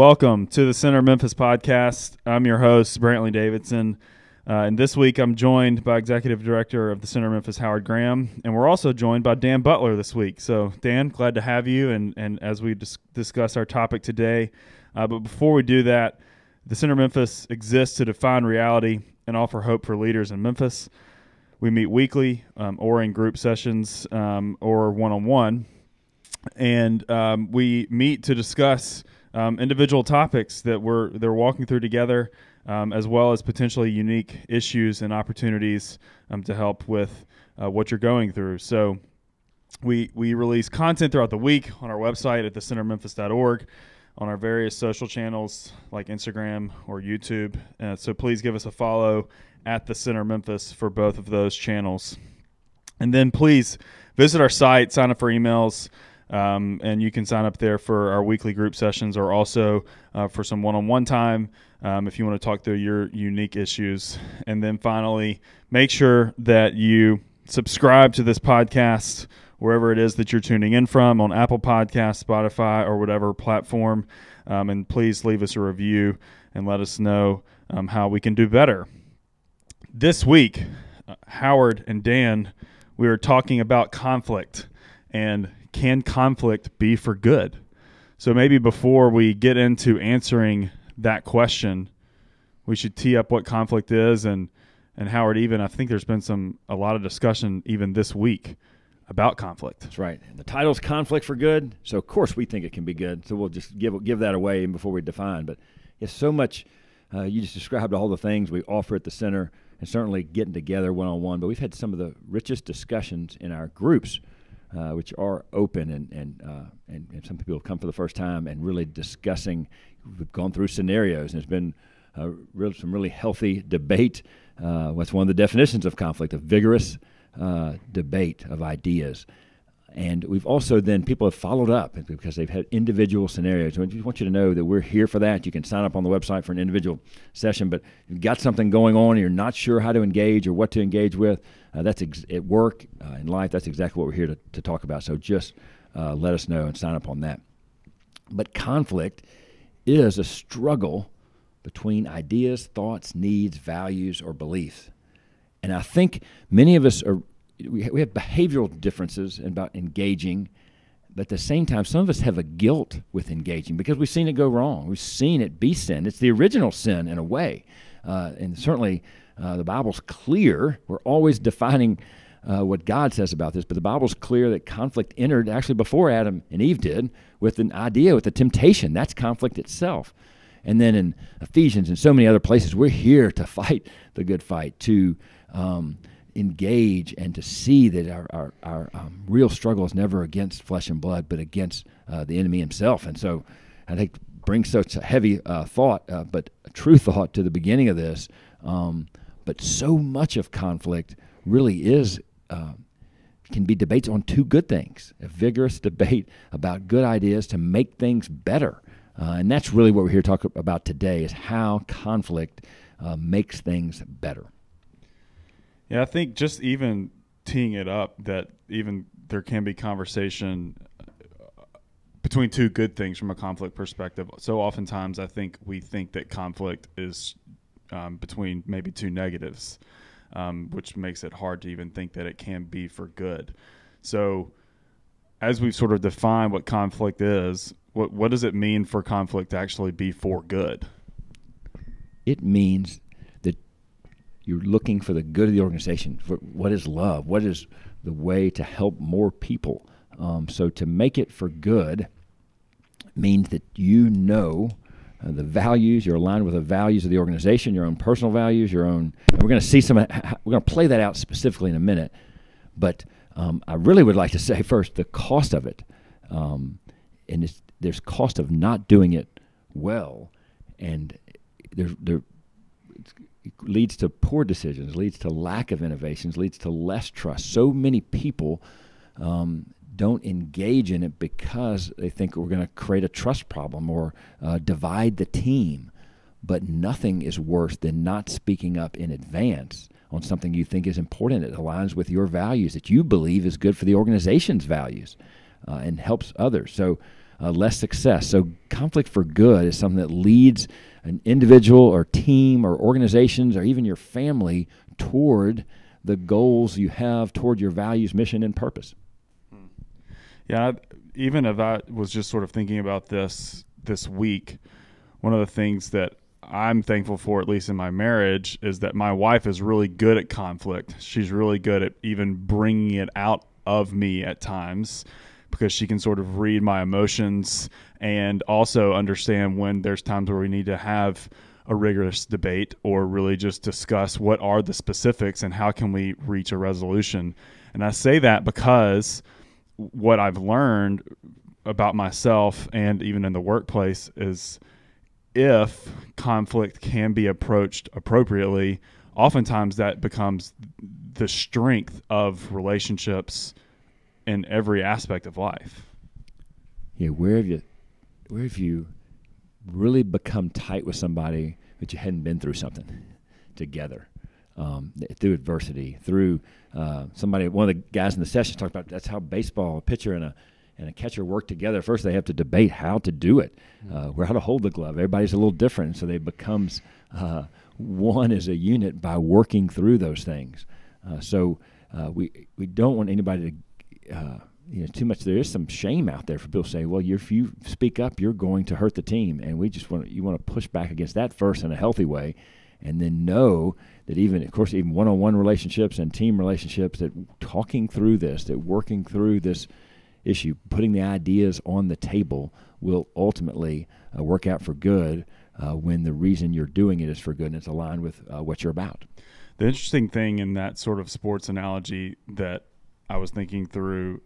Welcome to the Center Memphis podcast. I'm your host, Brantley Davidson. Uh, and this week I'm joined by Executive Director of the Center Memphis, Howard Graham. And we're also joined by Dan Butler this week. So, Dan, glad to have you. And, and as we dis- discuss our topic today, uh, but before we do that, the Center Memphis exists to define reality and offer hope for leaders in Memphis. We meet weekly um, or in group sessions um, or one on one. And um, we meet to discuss um, individual topics that we're they're walking through together, um, as well as potentially unique issues and opportunities um, to help with uh, what you're going through. So we we release content throughout the week on our website at thecentermemphis.org, on our various social channels like Instagram or YouTube. Uh, so please give us a follow at the Center Memphis for both of those channels. And then please visit our site, sign up for emails. Um, and you can sign up there for our weekly group sessions or also uh, for some one on one time um, if you want to talk through your unique issues. And then finally, make sure that you subscribe to this podcast wherever it is that you're tuning in from on Apple Podcasts, Spotify, or whatever platform. Um, and please leave us a review and let us know um, how we can do better. This week, uh, Howard and Dan, we were talking about conflict and can conflict be for good? So maybe before we get into answering that question, we should tee up what conflict is and and Howard even I think there's been some a lot of discussion even this week about conflict. That's right. The title's conflict for good, so of course we think it can be good. So we'll just give give that away before we define. But it's so much. Uh, you just described all the things we offer at the center, and certainly getting together one on one. But we've had some of the richest discussions in our groups uh, which are open and and, uh, and, and some people have come for the first time and really discussing. We've gone through scenarios and it's been uh, real, some really healthy debate. Uh, what's one of the definitions of conflict? A vigorous uh, debate of ideas. And we've also then people have followed up because they've had individual scenarios. We just want you to know that we're here for that. You can sign up on the website for an individual session, but you've got something going on and you're not sure how to engage or what to engage with, uh, that's ex- at work, uh, in life, that's exactly what we're here to, to talk about. So just uh, let us know and sign up on that. But conflict is a struggle between ideas, thoughts, needs, values, or beliefs. And I think many of us are we, we have behavioral differences about engaging, but at the same time, some of us have a guilt with engaging because we've seen it go wrong. We've seen it be sin. It's the original sin in a way. Uh, and certainly uh, the Bible's clear. We're always defining uh, what God says about this, but the Bible's clear that conflict entered actually before Adam and Eve did with an idea, with a temptation. That's conflict itself. And then in Ephesians and so many other places, we're here to fight the good fight, to um, engage and to see that our, our, our um, real struggle is never against flesh and blood, but against uh, the enemy himself. And so I think bring such a heavy uh, thought, uh, but true thought to the beginning of this. Um, but so much of conflict really is uh, can be debates on two good things: a vigorous debate about good ideas to make things better. Uh, and that's really what we're here to talk about today: is how conflict uh, makes things better. Yeah, I think just even teeing it up that even there can be conversation uh, between two good things from a conflict perspective. So oftentimes, I think we think that conflict is um, between maybe two negatives, um, which makes it hard to even think that it can be for good. So, as we've sort of defined what conflict is, what what does it mean for conflict to actually be for good? It means you're looking for the good of the organization. For what is love? What is the way to help more people? Um, so to make it for good means that you know uh, the values. You're aligned with the values of the organization, your own personal values, your own. And we're going to see some. We're going to play that out specifically in a minute. But um, I really would like to say first the cost of it, um, and there's cost of not doing it well, and there's there leads to poor decisions, leads to lack of innovations, leads to less trust. So many people um, don't engage in it because they think we're going to create a trust problem or uh, divide the team. But nothing is worse than not speaking up in advance on something you think is important. It aligns with your values that you believe is good for the organization's values uh, and helps others. So uh, less success. So, conflict for good is something that leads an individual or team or organizations or even your family toward the goals you have toward your values, mission, and purpose. Hmm. Yeah, even if I was just sort of thinking about this this week, one of the things that I'm thankful for, at least in my marriage, is that my wife is really good at conflict. She's really good at even bringing it out of me at times because she can sort of read my emotions and also understand when there's times where we need to have a rigorous debate or really just discuss what are the specifics and how can we reach a resolution. And I say that because what I've learned about myself and even in the workplace is if conflict can be approached appropriately, oftentimes that becomes the strength of relationships in every aspect of life. Yeah, where have you where have you really become tight with somebody that you hadn't been through something together? Um, through adversity, through uh, somebody, one of the guys in the session talked about that's how baseball, a pitcher and a and a catcher work together. First, they have to debate how to do it, mm-hmm. uh, where how to hold the glove. Everybody's a little different, so they becomes uh, one as a unit by working through those things. Uh, so uh, we we don't want anybody to. Uh, you know, too much. There is some shame out there for people to say, "Well, if you speak up, you're going to hurt the team," and we just want you want to push back against that first in a healthy way, and then know that even, of course, even one-on-one relationships and team relationships, that talking through this, that working through this issue, putting the ideas on the table will ultimately uh, work out for good uh, when the reason you're doing it is for good and it's aligned with uh, what you're about. The interesting thing in that sort of sports analogy that I was thinking through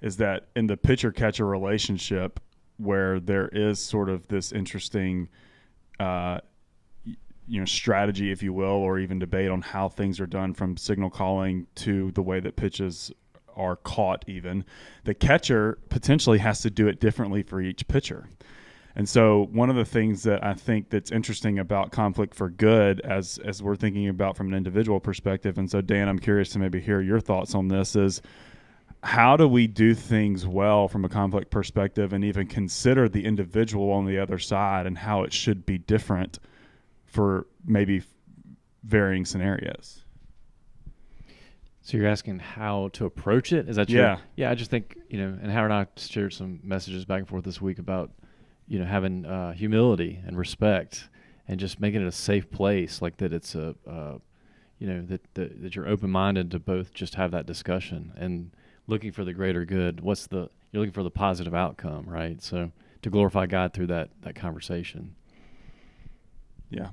is that in the pitcher catcher relationship, where there is sort of this interesting, uh, you know, strategy, if you will, or even debate on how things are done from signal calling to the way that pitches are caught even the catcher potentially has to do it differently for each pitcher and so one of the things that I think that's interesting about conflict for good as as we're thinking about from an individual perspective and so Dan I'm curious to maybe hear your thoughts on this is how do we do things well from a conflict perspective and even consider the individual on the other side and how it should be different for maybe varying scenarios so you're asking how to approach it? Is that yeah? Yeah, I just think you know, and Howard and I shared some messages back and forth this week about you know having uh, humility and respect, and just making it a safe place, like that. It's a uh, you know that, that that you're open minded to both just have that discussion and looking for the greater good. What's the you're looking for the positive outcome, right? So to glorify God through that that conversation. Yeah.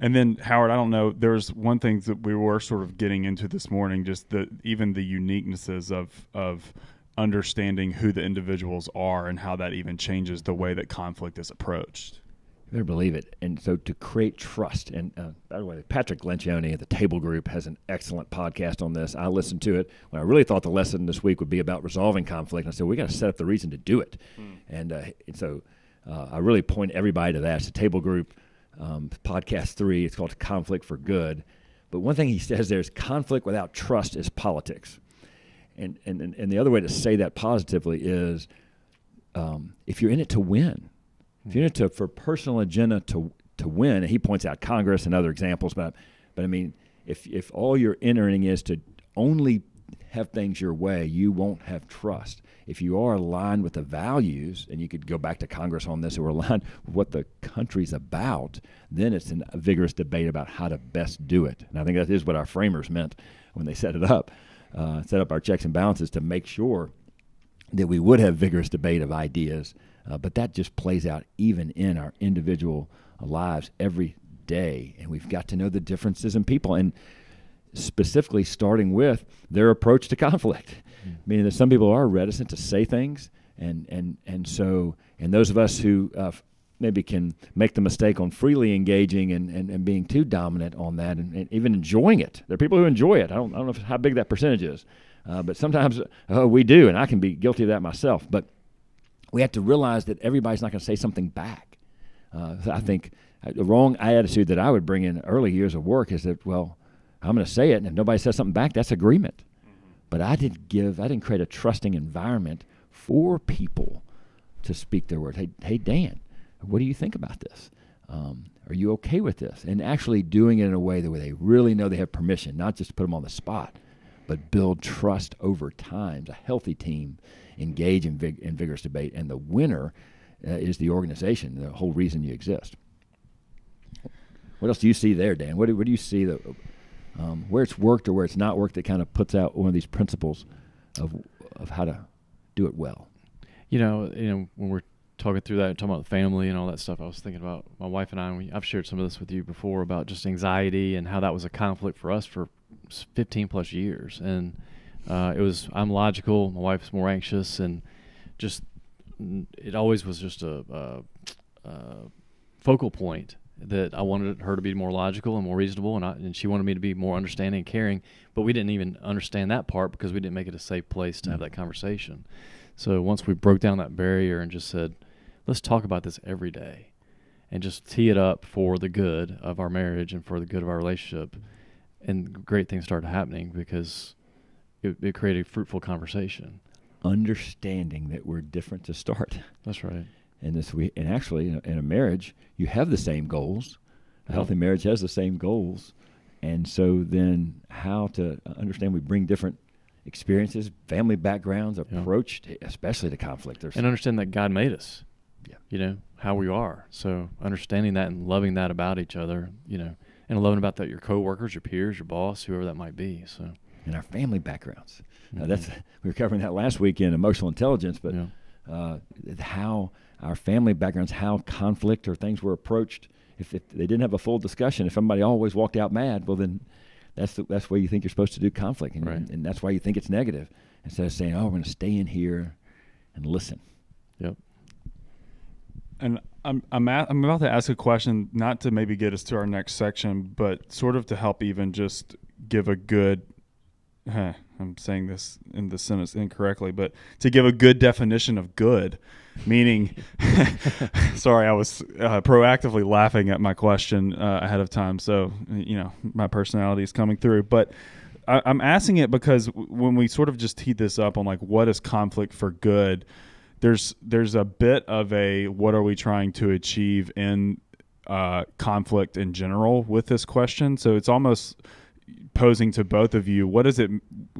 And then Howard, I don't know. There's one thing that we were sort of getting into this morning, just the even the uniquenesses of of understanding who the individuals are and how that even changes the way that conflict is approached. You better believe it. And so to create trust, and uh, by the way, Patrick Lencioni at the Table Group has an excellent podcast on this. I listened to it when I really thought the lesson this week would be about resolving conflict. And I said, we got to set up the reason to do it. Mm. And, uh, and so uh, I really point everybody to that. It's a Table Group um, podcast three. It's called Conflict for Good. But one thing he says there is conflict without trust is politics. And, and, and the other way to say that positively is um, if you're in it to win, if you're in it to, for personal agenda to, to win, and he points out Congress and other examples, but, but I mean, if, if all you're entering is to only have things your way, you won't have trust if you are aligned with the values, and you could go back to Congress on this, or aligned with what the country's about, then it's a vigorous debate about how to best do it. And I think that is what our framers meant when they set it up, uh, set up our checks and balances to make sure that we would have vigorous debate of ideas. Uh, but that just plays out even in our individual lives every day, and we've got to know the differences in people and specifically starting with their approach to conflict mm. meaning that some people are reticent to say things, and and and so and those of us who uh, maybe can make the mistake on freely engaging and, and, and being too dominant on that and, and, even enjoying it. There are people who enjoy it. I don't, I don't know how big that percentage is, uh, but sometimes uh, we do, and I can be guilty of that myself. But we have to realize that everybody's not going to say something back. Uh, I think the wrong attitude that I would bring in early years of work is that, well, I'm going to say it, and if nobody says something back, that's agreement. But I didn't give, I didn't create a trusting environment for people to speak their word. Hey, hey, Dan, what do you think about this? Um, are you okay with this? And actually doing it in a way that where they really know they have permission, not just put them on the spot, but build trust over time. A healthy team engage in, vig- in vigorous debate, and the winner uh, is the organization, the whole reason you exist. What else do you see there, Dan? What do, what do you see that um, where it's worked or where it's not worked that kind of puts out one of these principles of of how to do it well? You know, you know when we're talking through that, talking about family and all that stuff, I was thinking about my wife and I. And we, I've shared some of this with you before about just anxiety and how that was a conflict for us for 15 plus years. And uh, it was I'm logical, my wife's more anxious, and just it always was just a, a, a focal point that I wanted her to be more logical and more reasonable, and, I, and she wanted me to be more understanding and caring. But we didn't even understand that part because we didn't make it a safe place to have mm. that conversation. So once we broke down that barrier and just said, let's talk about this every day and just tee it up for the good of our marriage and for the good of our relationship. And great things started happening because it, it created fruitful conversation. Understanding that we're different to start. That's right. And this we and actually in a, in a marriage you have the same goals. A healthy marriage has the same goals, and so then how to uh, understand we bring different experiences, family backgrounds, approach, yeah. especially to conflict. There's and understand that God made us yeah. you know, how we are. So understanding that and loving that about each other, you know, and loving about that your coworkers, your peers, your boss, whoever that might be. So and our family backgrounds. Mm-hmm. that's we were covering that last week in emotional intelligence, but yeah. uh, how our family backgrounds, how conflict or things were approached. If, if, they didn't have a full discussion, if somebody always walked out mad, well then that's the, that's where you think you're supposed to do conflict, and, right. and, and that's why you think it's negative instead of saying, "Oh, we're going to stay in here and listen." Yep and I'm I'm at, I'm about to ask a question, not to maybe get us to our next section, but sort of to help even just give a good. Huh, I'm saying this in the sentence incorrectly, but to give a good definition of good, meaning, sorry, I was uh, proactively laughing at my question uh, ahead of time, so you know my personality is coming through, but. I, I'm asking it because when we sort of just heat this up on like what is conflict for good, there's there's a bit of a what are we trying to achieve in uh, conflict in general with this question. So it's almost posing to both of you what is it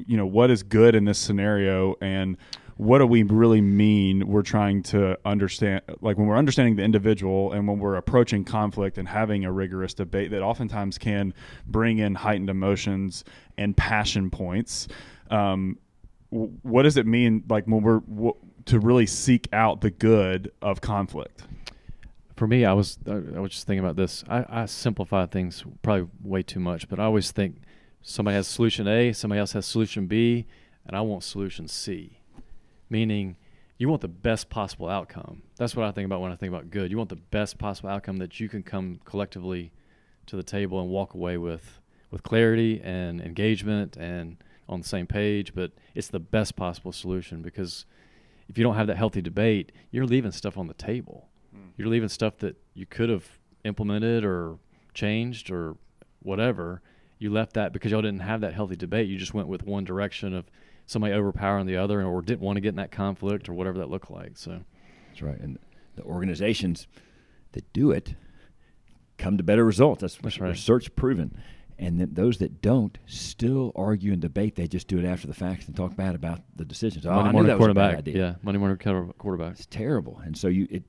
you know what is good in this scenario and what do we really mean we're trying to understand like when we're understanding the individual and when we're approaching conflict and having a rigorous debate that oftentimes can bring in heightened emotions and passion points um, what does it mean like when we're to really seek out the good of conflict? For me, I was I was just thinking about this. I, I simplify things probably way too much, but I always think somebody has solution A, somebody else has solution B, and I want solution C, meaning you want the best possible outcome. That's what I think about when I think about good. You want the best possible outcome that you can come collectively to the table and walk away with with clarity and engagement and on the same page, but it's the best possible solution because if you don't have that healthy debate, you're leaving stuff on the table. Mm. You're leaving stuff that you could have implemented or changed or whatever. You left that because y'all didn't have that healthy debate. You just went with one direction of somebody overpowering the other or didn't want to get in that conflict or whatever that looked like. So that's right. And the organizations that do it come to better results. That's, that's right. research proven and then those that don't still argue and debate. They just do it after the fact and talk bad about the decisions. Oh, Monday morning quarterback. Yeah, Monday morning quarterback. It's terrible. And so you, it,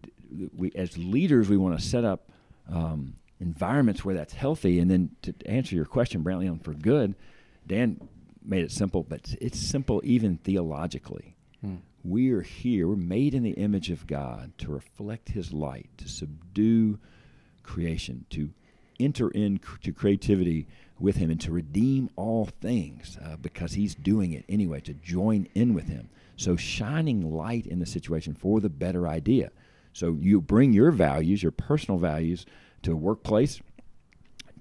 we as leaders, we want to set up um, environments where that's healthy. And then to answer your question, Brantley, on for good, Dan made it simple, but it's simple even theologically. Hmm. We are here. We're made in the image of God to reflect His light, to subdue creation, to enter into creativity with him and to redeem all things uh, because he's doing it anyway, to join in with him. So, shining light in the situation for the better idea. So, you bring your values, your personal values, to a workplace,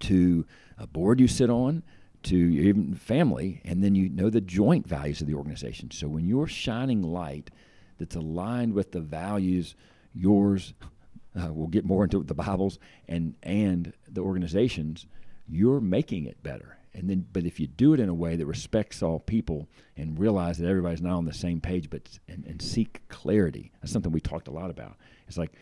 to a board you sit on, to even family, and then you know the joint values of the organization. So, when you're shining light that's aligned with the values, yours, uh, we'll get more into the Bibles and and the organizations, you're making it better. and then but if you do it in a way that respects all people and realize that everybody's not on the same page, but and, and seek clarity. That's something we talked a lot about. It's like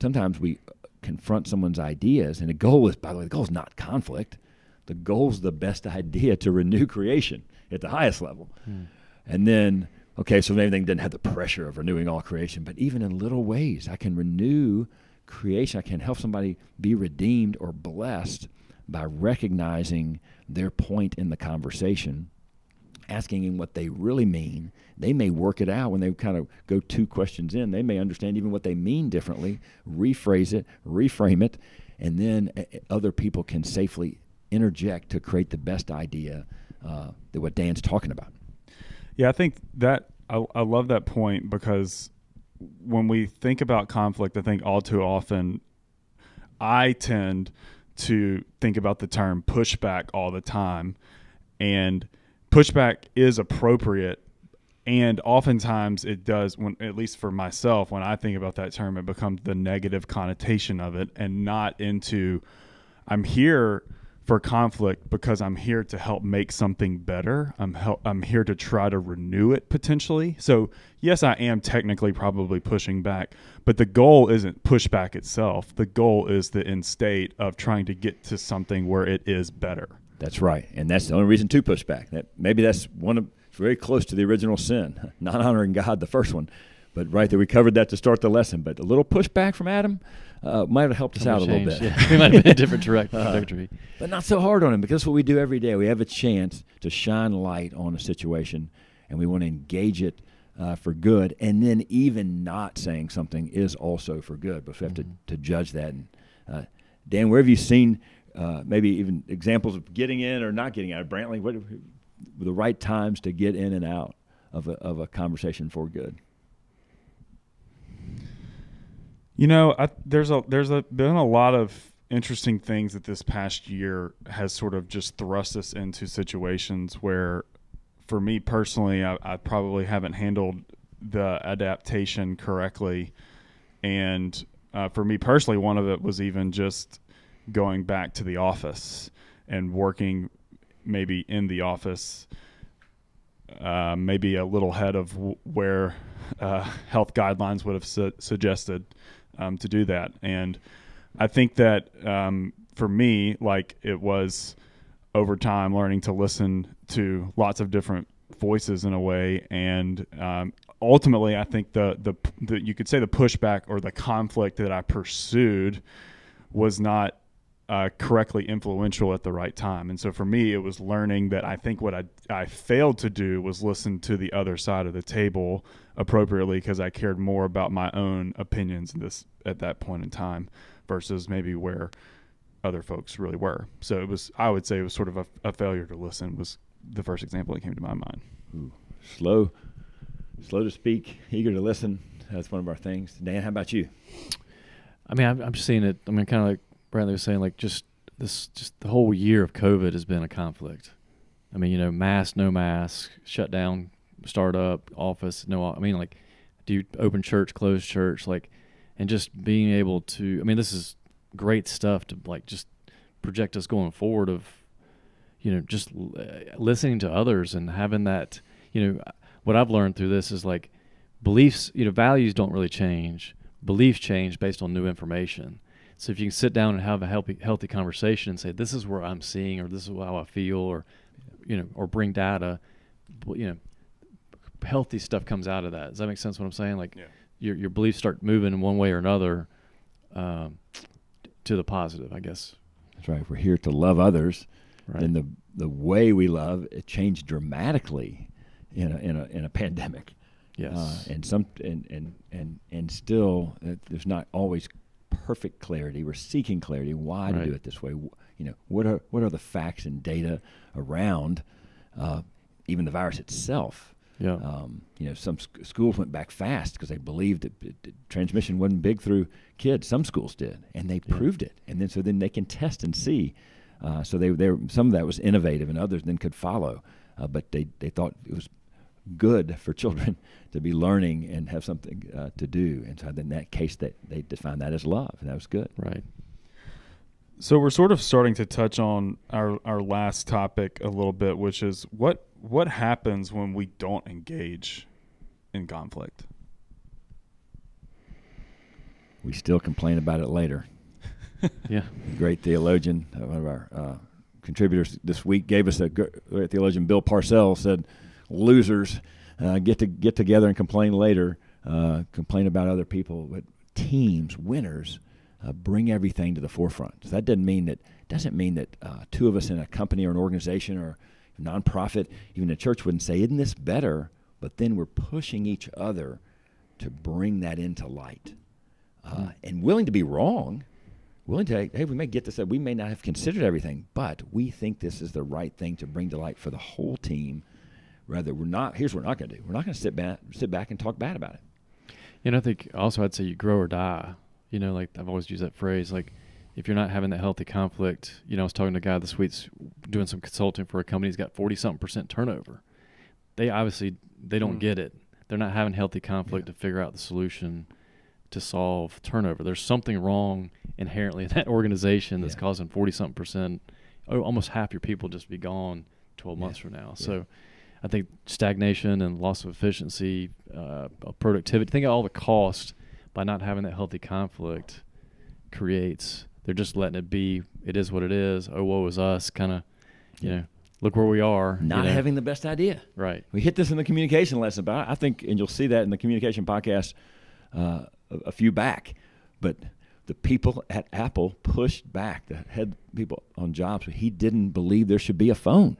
sometimes we confront someone's ideas, and the goal is, by the way, the goal is not conflict. The goal is the best idea to renew creation at the highest level. Hmm. And then, okay, so everything didn't have the pressure of renewing all creation, but even in little ways, I can renew creation. I can help somebody be redeemed or blessed by recognizing their point in the conversation, asking them what they really mean. They may work it out when they kind of go two questions in. They may understand even what they mean differently, rephrase it, reframe it, and then uh, other people can safely interject to create the best idea uh, that what Dan's talking about. Yeah, I think that I, I love that point because when we think about conflict, I think all too often I tend to think about the term pushback all the time. And pushback is appropriate. And oftentimes it does, when at least for myself, when I think about that term, it becomes the negative connotation of it and not into I'm here for conflict because I'm here to help make something better. I'm help, I'm here to try to renew it potentially. So yes, I am technically probably pushing back, but the goal isn't pushback itself. The goal is the end state of trying to get to something where it is better. That's right, and that's the only reason to push back. That maybe that's one of very close to the original sin, not honoring God, the first one. But right there, we covered that to start the lesson. But a little pushback from Adam uh, might have helped us out changed, a little bit. Yeah. we might have been a different trajectory. Uh, but not so hard on him because that's what we do every day. We have a chance to shine light on a situation, and we want to engage it uh, for good. And then even not saying something is also for good. But we have mm-hmm. to, to judge that. And uh, Dan, where have you seen uh, maybe even examples of getting in or not getting out of Brantley? What the right times to get in and out of a, of a conversation for good? You know, I, there's a there's a, been a lot of interesting things that this past year has sort of just thrust us into situations where, for me personally, I, I probably haven't handled the adaptation correctly, and uh, for me personally, one of it was even just going back to the office and working maybe in the office, uh, maybe a little ahead of w- where uh, health guidelines would have su- suggested um, to do that. And I think that um, for me, like it was over time learning to listen to lots of different voices in a way, and um, ultimately, I think the, the the you could say the pushback or the conflict that I pursued was not uh, correctly influential at the right time. And so for me, it was learning that I think what I, I failed to do was listen to the other side of the table appropriately because I cared more about my own opinions this at that point in time versus maybe where other folks really were. So it was, I would say, it was sort of a, a failure to listen was the first example that came to my mind. Ooh, slow, slow to speak, eager to listen. That's one of our things. Dan, how about you? I mean, I'm, I'm seeing it. I mean, kind of like Brantley was saying, like just this, just the whole year of COVID has been a conflict. I mean, you know, mask, no mask, shut down, start up, office, no. I mean, like, do you open church, close church, like, and just being able to. I mean, this is great stuff to like just project us going forward of, you know, just uh, listening to others and having that. You know, what I've learned through this is like beliefs. You know, values don't really change. Beliefs change based on new information. So if you can sit down and have a healthy healthy conversation and say this is where I'm seeing or this is how I feel or you know or bring data, you know, healthy stuff comes out of that. Does that make sense? What I'm saying? Like yeah. your your beliefs start moving in one way or another um, to the positive. I guess. That's right. We're here to love others. Right. And the the way we love it changed dramatically in a in a in a pandemic. Yes. Uh, and some and and and and still, uh, there's not always perfect clarity. We're seeking clarity. Why right. to do it this way? You know, what are what are the facts and data around uh, even the virus itself? Yeah. Um, you know, some sc- schools went back fast because they believed that it, it, transmission wasn't big through kids. Some schools did, and they yeah. proved it. And then so then they can test and see. Uh, so they, they some of that was innovative, and others then could follow. Uh, but they, they thought it was good for children to be learning and have something uh, to do. And so in that case, that they defined that as love, and that was good. Right. So we're sort of starting to touch on our our last topic a little bit, which is what what happens when we don't engage in conflict. We still complain about it later. Yeah. Great theologian, one of our uh, contributors this week, gave us a great theologian. Bill Parcells said, "Losers uh, get to get together and complain later, uh, complain about other people, but teams, winners." uh, bring everything to the forefront. So that doesn't mean that doesn't mean that uh, two of us in a company or an organization or a nonprofit, even a church, wouldn't say, "Isn't this better?" But then we're pushing each other to bring that into light, uh, mm. and willing to be wrong, willing to hey, we may get this, we may not have considered everything, but we think this is the right thing to bring to light for the whole team. Rather, we're not. Here's what we're not going to do. We're not going to sit back, sit back and talk bad about it. You know, I think also I'd say you grow or die you know, like I've always used that phrase, like if you're not having that healthy conflict, you know, I was talking to a guy this week doing some consulting for a company. He's got 40 something percent turnover. They obviously, they don't mm. get it. They're not having healthy conflict yeah. to figure out the solution to solve turnover. There's something wrong inherently in that organization that's yeah. causing 40 something percent, oh, almost half your people just be gone 12 months from now. So I think stagnation and loss of efficiency, uh, productivity, think of all the cost by not having that healthy conflict creates. They're just letting it be. It is what it is. Oh woe is us kind of you know look where we are not you know? having the best idea. Right. We hit this in the communication lesson but i think and you'll see that in the communication podcast uh, a, a, few back but the people at apple pushed back the head people on jobs he didn't believe there should be a phone.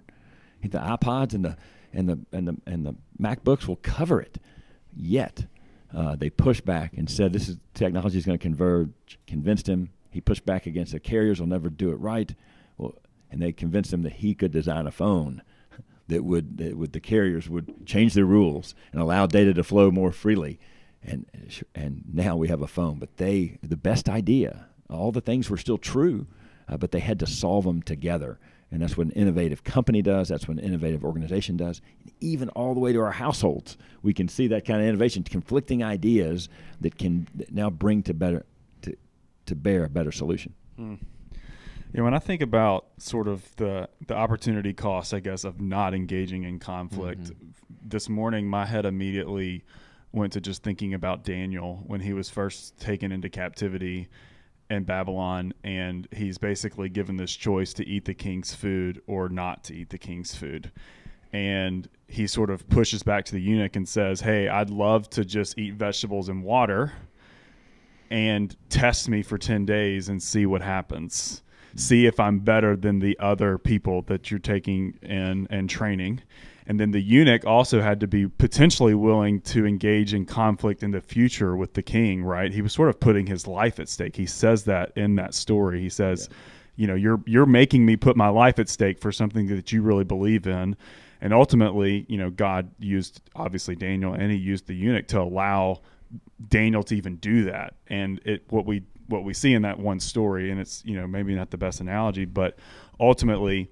The ipods and the and the and the and the macbooks will cover it yet uh, they pushed back and said this is technology is going to converge. Convinced him. He pushed back against the carriers will never do it right. Well, and they convinced him that he could design a phone that would that would the carriers would change their rules and allow data to flow more freely. And and now we have a phone. But they the best idea. All the things were still true, uh, but they had to solve them together. And that's what an innovative company does. That's what an innovative organization does. And even all the way to our households, we can see that kind of innovation, conflicting ideas that can now bring to better to to bear a better solution. Hmm. Yeah, when I think about sort of the the opportunity cost, I guess, of not engaging in conflict, mm-hmm. this morning my head immediately went to just thinking about Daniel when he was first taken into captivity in Babylon, and he's basically given this choice to eat the king's food or not to eat the king's food. And he sort of pushes back to the eunuch and says, Hey, I'd love to just eat vegetables and water and test me for 10 days and see what happens. See if I'm better than the other people that you're taking in and training. And then the eunuch also had to be potentially willing to engage in conflict in the future with the king, right? He was sort of putting his life at stake. He says that in that story. He says, yeah. you know, you're you're making me put my life at stake for something that you really believe in. And ultimately, you know, God used obviously Daniel and he used the eunuch to allow Daniel to even do that. And it what we what we see in that one story, and it's, you know, maybe not the best analogy, but ultimately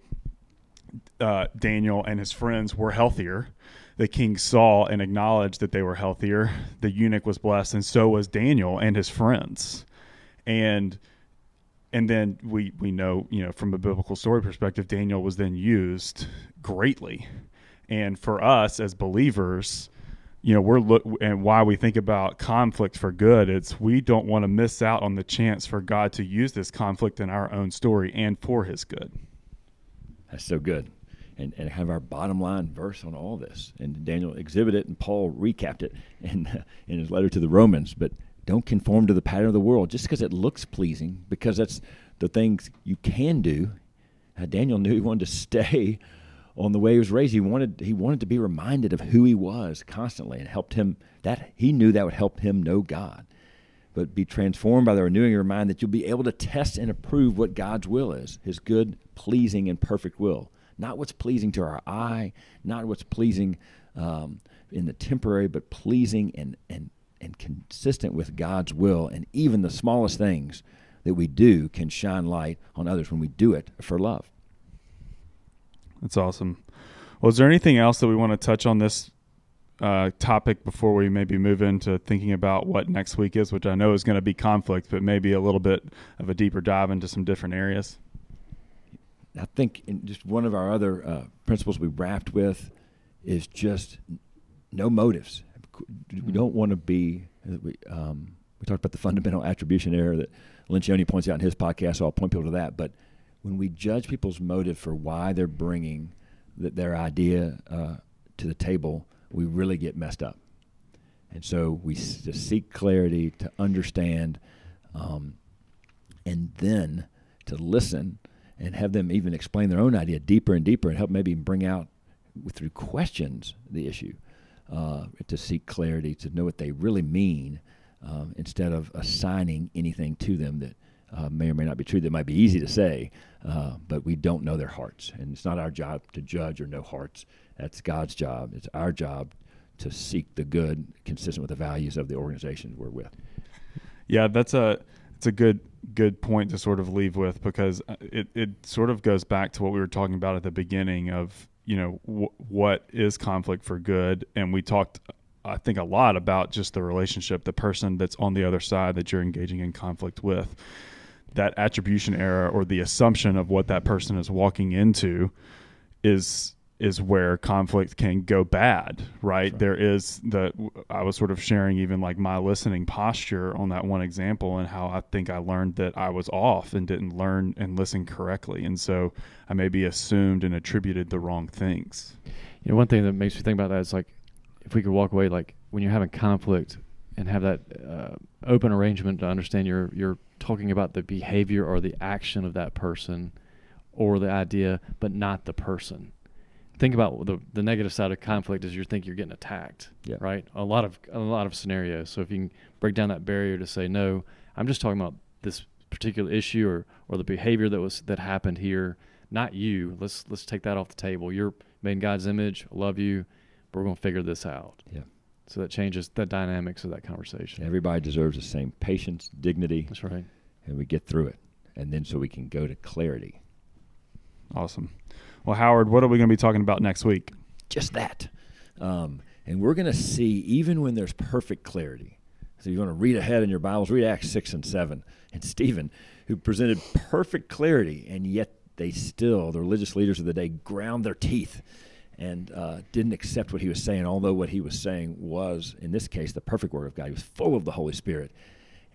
uh, Daniel and his friends were healthier. The king saw and acknowledged that they were healthier. The eunuch was blessed, and so was Daniel and his friends. And and then we we know you know from a biblical story perspective, Daniel was then used greatly. And for us as believers, you know we're look and why we think about conflict for good it's we don't want to miss out on the chance for god to use this conflict in our own story and for his good that's so good. And, and have our bottom line verse on all this. And Daniel exhibited it, and Paul recapped it in, in his letter to the Romans. But don't conform to the pattern of the world just because it looks pleasing, because that's the things you can do. Uh, Daniel knew he wanted to stay on the way he was raised. He wanted he wanted to be reminded of who he was constantly, and helped him. That he knew that would help him know God but be transformed by the renewing of your mind that you'll be able to test and approve what God's will is, his good, pleasing, and perfect will. Not what's pleasing to our eye, not what's pleasing um, in the temporary, but pleasing and, and, and consistent with God's will. And even the smallest things that we do can shine light on others when we do it for love. That's awesome. Well, is there anything else that we want to touch on this uh, topic before we maybe move into thinking about what next week is, which I know is going to be conflict, but maybe a little bit of a deeper dive into some different areas? I think just one of our other uh, principles we wrapped with is just no motives. We hmm. don't want to be. We, um, we talked about the fundamental attribution error that Lencioni points out in his podcast, so I'll point people to that. But when we judge people's motive for why they're bringing the, their idea uh, to the table, we really get messed up. And so we to seek clarity, to understand, um, and then to listen and have them even explain their own idea deeper and deeper and help maybe bring out through questions the issue uh, to seek clarity, to know what they really mean um, instead of assigning anything to them that uh, may or may not be true. That might be easy to say, uh, but we don't know their hearts. And it's not our job to judge or know hearts. That's God's job. It's our job to seek the good consistent with the values of the organization we're with. Yeah, that's a it's a good good point to sort of leave with because uh, it it sort of goes back to what we were talking about at the beginning of you know what is conflict for good and we talked I think a lot about just the relationship the person that's on the other side that you're engaging in conflict with that attribution error or the assumption of what that person is walking into is is where conflict can go bad right sure. there is the i was sort of sharing even like my listening posture on that one example and how i think i learned that i was off and didn't learn and listen correctly and so i maybe assumed and attributed the wrong things you know one thing that makes me think about that is like if we could walk away like when you're having conflict and have that uh, open arrangement to understand you're you're talking about the behavior or the action of that person or the idea, but not the person. Think about the the negative side of conflict is you think you're getting attacked, yeah. right? A lot of a lot of scenarios. So if you can break down that barrier to say no, I'm just talking about this particular issue or or the behavior that was that happened here, not you. Let's let's take that off the table. You're made in God's image. I love you, but we're going to figure this out. Yeah. So that changes the dynamics of that conversation. Everybody deserves the same patience, dignity. That's right. And we get through it. And then so we can go to clarity. Awesome. Well, Howard, what are we going to be talking about next week? Just that. Um, and we're going to see, even when there's perfect clarity. So you want to read ahead in your Bibles, read Acts 6 and 7. And Stephen, who presented perfect clarity, and yet they still, the religious leaders of the day, ground their teeth and uh, didn't accept what he was saying, although what he was saying was, in this case, the perfect word of God. He was full of the Holy Spirit.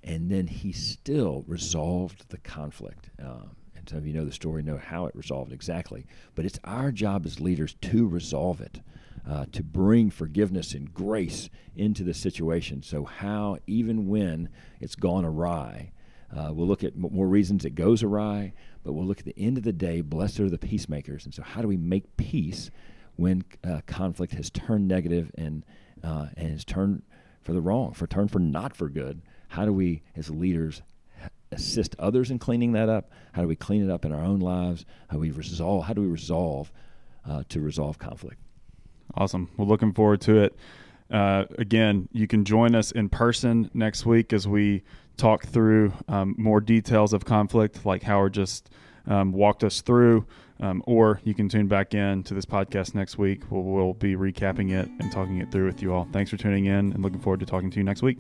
And then he still resolved the conflict. Um, some of you know the story, know how it resolved exactly. But it's our job as leaders to resolve it, uh, to bring forgiveness and grace into the situation. So, how, even when it's gone awry, uh, we'll look at more reasons it goes awry, but we'll look at the end of the day, blessed are the peacemakers. And so, how do we make peace when uh, conflict has turned negative and uh, and has turned for the wrong, for turned for not for good. How do we, as leaders, assist others in cleaning that up? How do we clean it up in our own lives? How do we resolve? How do we resolve uh, to resolve conflict? Awesome. We're looking forward to it. Uh, again, you can join us in person next week as we talk through um, more details of conflict, like Howard just um, walked us through. Um, or you can tune back in to this podcast next week. We'll, we'll be recapping it and talking it through with you all. Thanks for tuning in and looking forward to talking to you next week.